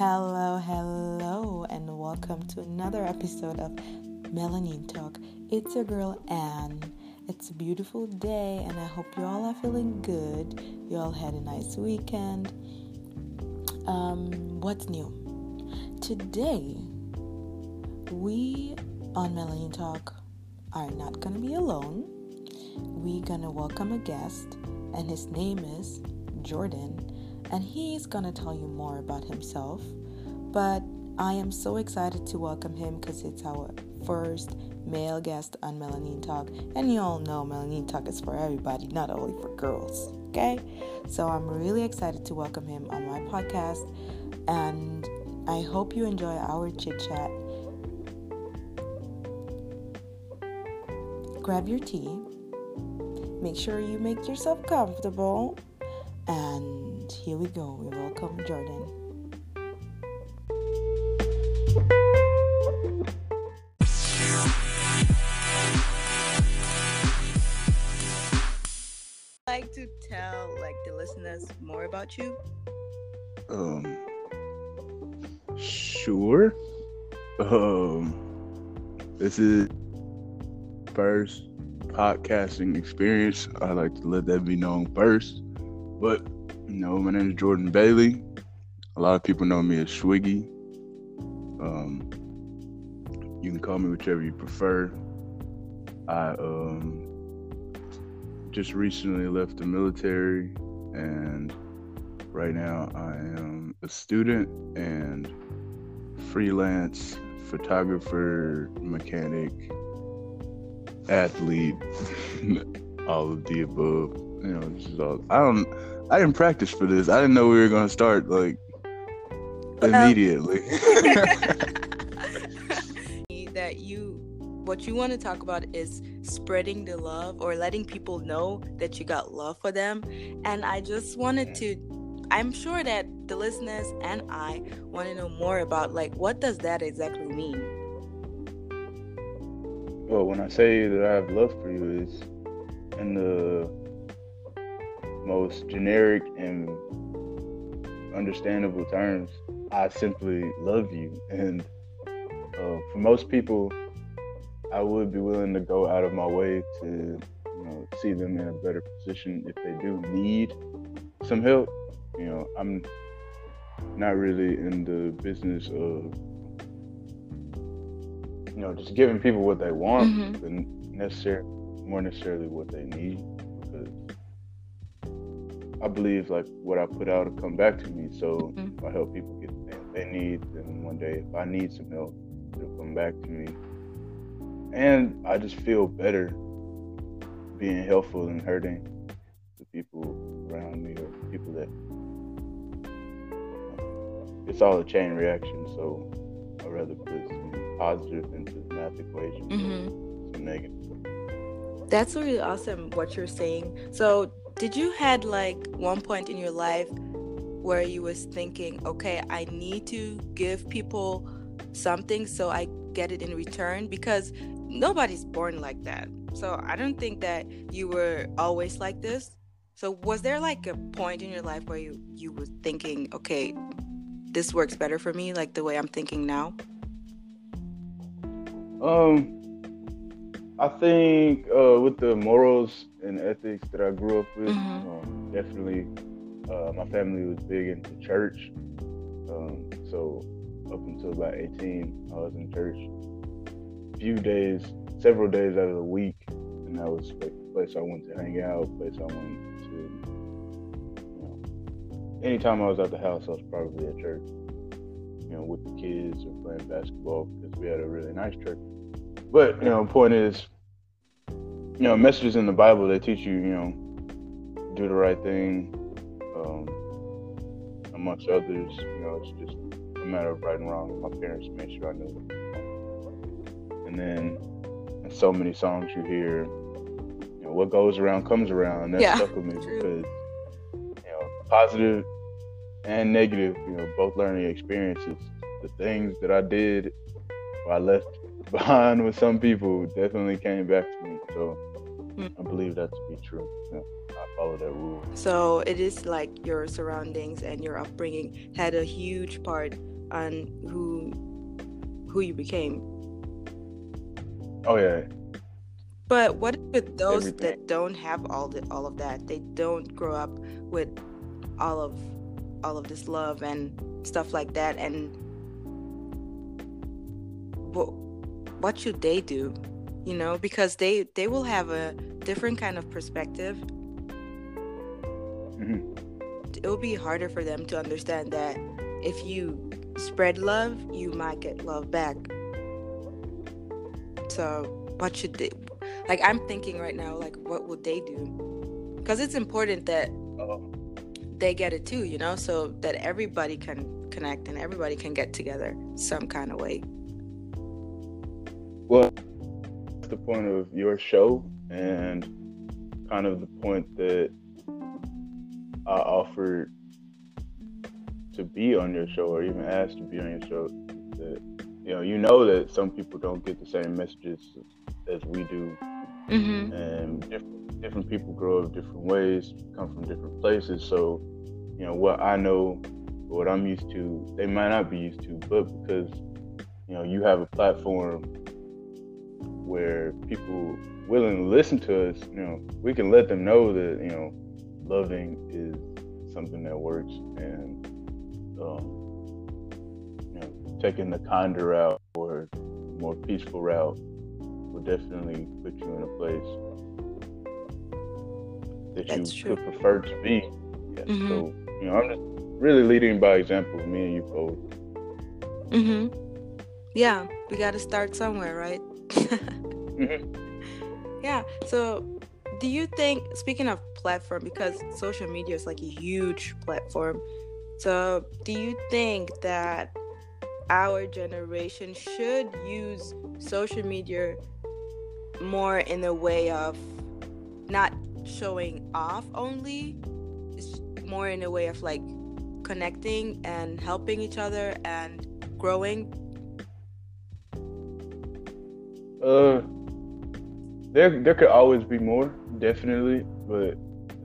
Hello, hello, and welcome to another episode of Melanin Talk. It's your girl Anne. It's a beautiful day, and I hope you all are feeling good. You all had a nice weekend. Um, what's new? Today, we on Melanin Talk are not gonna be alone. We're gonna welcome a guest, and his name is Jordan and he's gonna tell you more about himself. But I am so excited to welcome him because it's our first male guest on Melanin Talk. And you all know Melanin Talk is for everybody, not only for girls. Okay? So I'm really excited to welcome him on my podcast. And I hope you enjoy our chit chat. Grab your tea. Make sure you make yourself comfortable. And here we go. We welcome Jordan. like to tell like the listeners more about you? Um sure. Um this is first podcasting experience. I like to let that be known first. But know, my name is Jordan Bailey. A lot of people know me as Swiggy. Um, you can call me whichever you prefer. I um, just recently left the military, and right now I am a student and freelance photographer, mechanic, athlete, all of the above. You know, this is all. I don't. I didn't practice for this. I didn't know we were gonna start like immediately. that you what you want to talk about is spreading the love or letting people know that you got love for them. And I just wanted to I'm sure that the listeners and I want to know more about like what does that exactly mean? Well, when I say that I have love for you is in the most generic and understandable terms, I simply love you. And uh, for most people, I would be willing to go out of my way to, you know, see them in a better position if they do need some help. You know, I'm not really in the business of, you know, just giving people what they want, mm-hmm. but necessarily more necessarily what they need. I believe like what I put out will come back to me. So mm-hmm. if I help people get the things they need, then one day if I need some help, it'll come back to me. And I just feel better being helpful and hurting the people around me or people that it's all a chain reaction. So I'd rather put some positive into the math equation mm-hmm. some negative. That's really awesome what you're saying. So did you had like one point in your life where you was thinking okay i need to give people something so i get it in return? Because nobody's born like that. So i don't think that you were always like this. So was there like a point in your life where you you were thinking okay this works better for me like the way i'm thinking now? Um I think uh, with the morals and ethics that I grew up with, mm-hmm. um, definitely uh, my family was big into church. Um, so up until about 18, I was in church a few days, several days out of the week, and that was like the place I went to hang out, place I went to. You know, anytime I was at the house, I was probably at church. You know, with the kids or playing basketball because we had a really nice church. But you know, point is, you know, messages in the Bible they teach you, you know, do the right thing, um, amongst others. You know, it's just a matter of right and wrong. My parents made sure I knew. And then, in so many songs you hear, you know, what goes around comes around. And that yeah, stuck with me true. because, you know, positive and negative, you know, both learning experiences. The things that I did, I left behind with some people definitely came back to me. So mm. I believe that to be true. Yeah, I follow that rule. So it is like your surroundings and your upbringing had a huge part on who who you became. Oh yeah. But what with those Everything. that don't have all the all of that? They don't grow up with all of all of this love and stuff like that and what what should they do you know because they they will have a different kind of perspective mm-hmm. it will be harder for them to understand that if you spread love you might get love back so what should they like i'm thinking right now like what would they do because it's important that oh. they get it too you know so that everybody can connect and everybody can get together some kind of way well the point of your show and kind of the point that I offered to be on your show or even asked to be on your show that you know you know that some people don't get the same messages as we do mm-hmm. and different, different people grow up different ways come from different places so you know what i know what i'm used to they might not be used to but because you know you have a platform where people willing to listen to us, you know, we can let them know that, you know, loving is something that works and um, you know, taking the kinder route or more peaceful route will definitely put you in a place that That's you true. could prefer to be. Yeah, mm-hmm. So, you know, I'm just really leading by example, me and you both. Mm-hmm. Yeah, we got to start somewhere, right? Mm-hmm. Yeah. So, do you think, speaking of platform, because social media is like a huge platform, so do you think that our generation should use social media more in the way of not showing off only? It's more in a way of like connecting and helping each other and growing uh, there there could always be more, definitely, but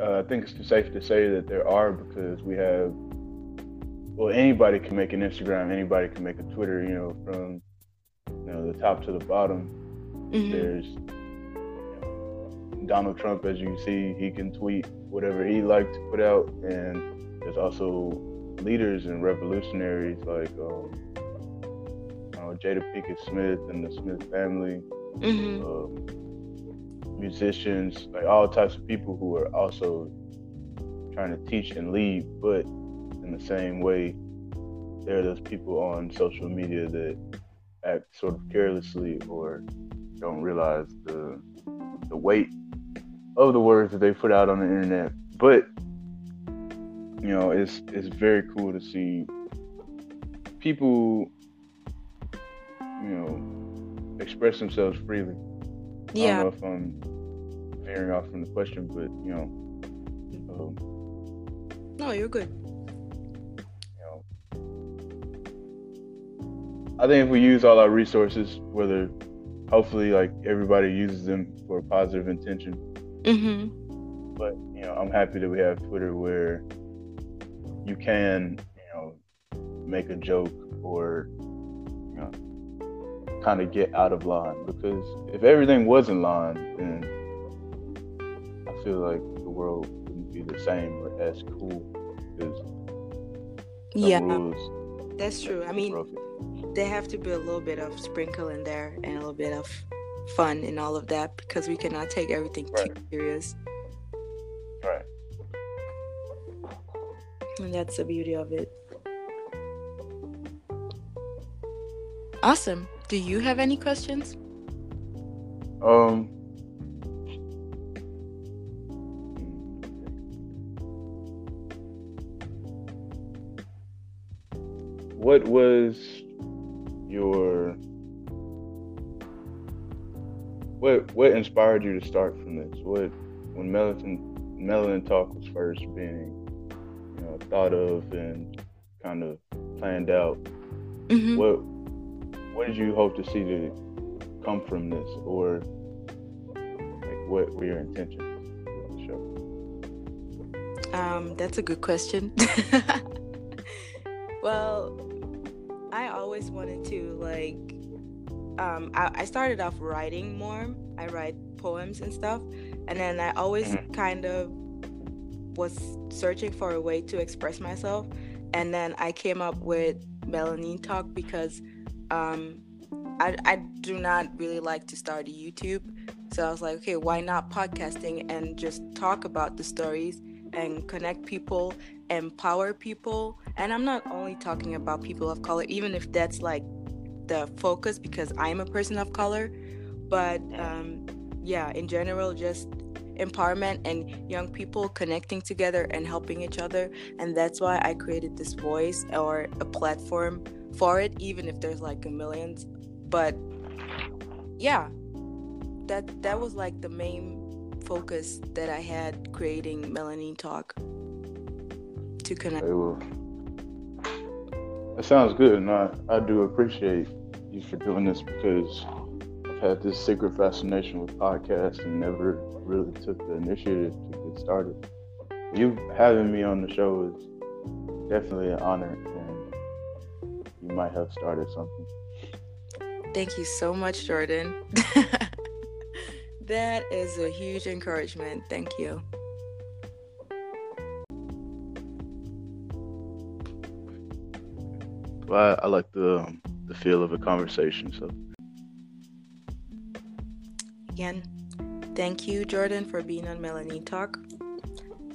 uh, I think it's safe to say that there are because we have. Well, anybody can make an Instagram. Anybody can make a Twitter. You know, from you know the top to the bottom. Mm-hmm. There's you know, Donald Trump, as you see, he can tweet whatever he likes to put out, and there's also leaders and revolutionaries like um, Jada Pinkett Smith and the Smith family, mm-hmm. um, musicians, like all types of people who are also trying to teach and lead, but in the same way, there are those people on social media that act sort of carelessly or don't realize the the weight of the words that they put out on the internet. But you know, it's it's very cool to see people you know, express themselves freely. Yeah. I don't know if I'm veering off from the question, but you know. Um, no, you're good. You know, I think if we use all our resources, whether hopefully like everybody uses them for a positive intention. Mm-hmm. But you know, I'm happy that we have Twitter where you can, you know, make a joke or you know kind of get out of line because if everything was in line, then I feel like the world wouldn't be the same or as cool. Because yeah, that's true. I mean, there have to be a little bit of sprinkle in there and a little bit of fun and all of that because we cannot take everything right. too serious. Right. And that's the beauty of it. Awesome. Do you have any questions? Um. What was your what what inspired you to start from this? What when Melanin Melanin Talk was first being you know thought of and kind of planned out? Mm-hmm. What what did you hope to see to come from this, or like what were your intentions for the show? Um, that's a good question. well, I always wanted to like um I, I started off writing more. I write poems and stuff. And then I always mm-hmm. kind of was searching for a way to express myself. And then I came up with Melanin Talk because um I, I do not really like to start YouTube. So I was like, okay, why not podcasting and just talk about the stories and connect people, empower people. And I'm not only talking about people of color, even if that's like the focus because I'm a person of color, but um, yeah, in general, just empowerment and young people connecting together and helping each other. And that's why I created this voice or a platform for it, even if there's like a millions. But yeah, that that was like the main focus that I had creating Melanin Talk to connect. that sounds good, and I, I do appreciate you for doing this because I've had this secret fascination with podcasts and never really took the initiative to get started. You having me on the show is definitely an honor, you might have started something. Thank you so much, Jordan. That is a huge encouragement. Thank you. Well, I, I like the um, the feel of a conversation. So again, thank you, Jordan, for being on Melanin Talk.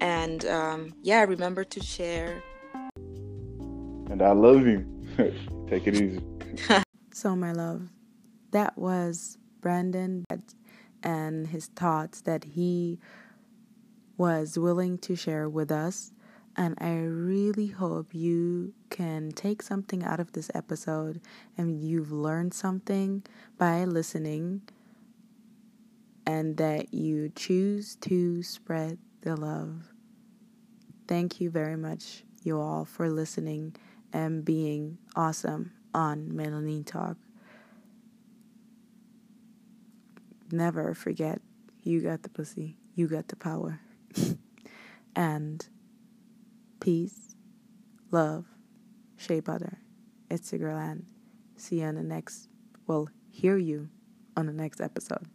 And um, yeah, remember to share. And I love you. Take it easy. so, my love, that was Brandon and his thoughts that he was willing to share with us. And I really hope you can take something out of this episode and you've learned something by listening and that you choose to spread the love. Thank you very much, you all, for listening and being awesome on Melanin Talk never forget you got the pussy, you got the power. and peace, love, shea butter. It's your girl Ann. See you on the next, well, hear you on the next episode.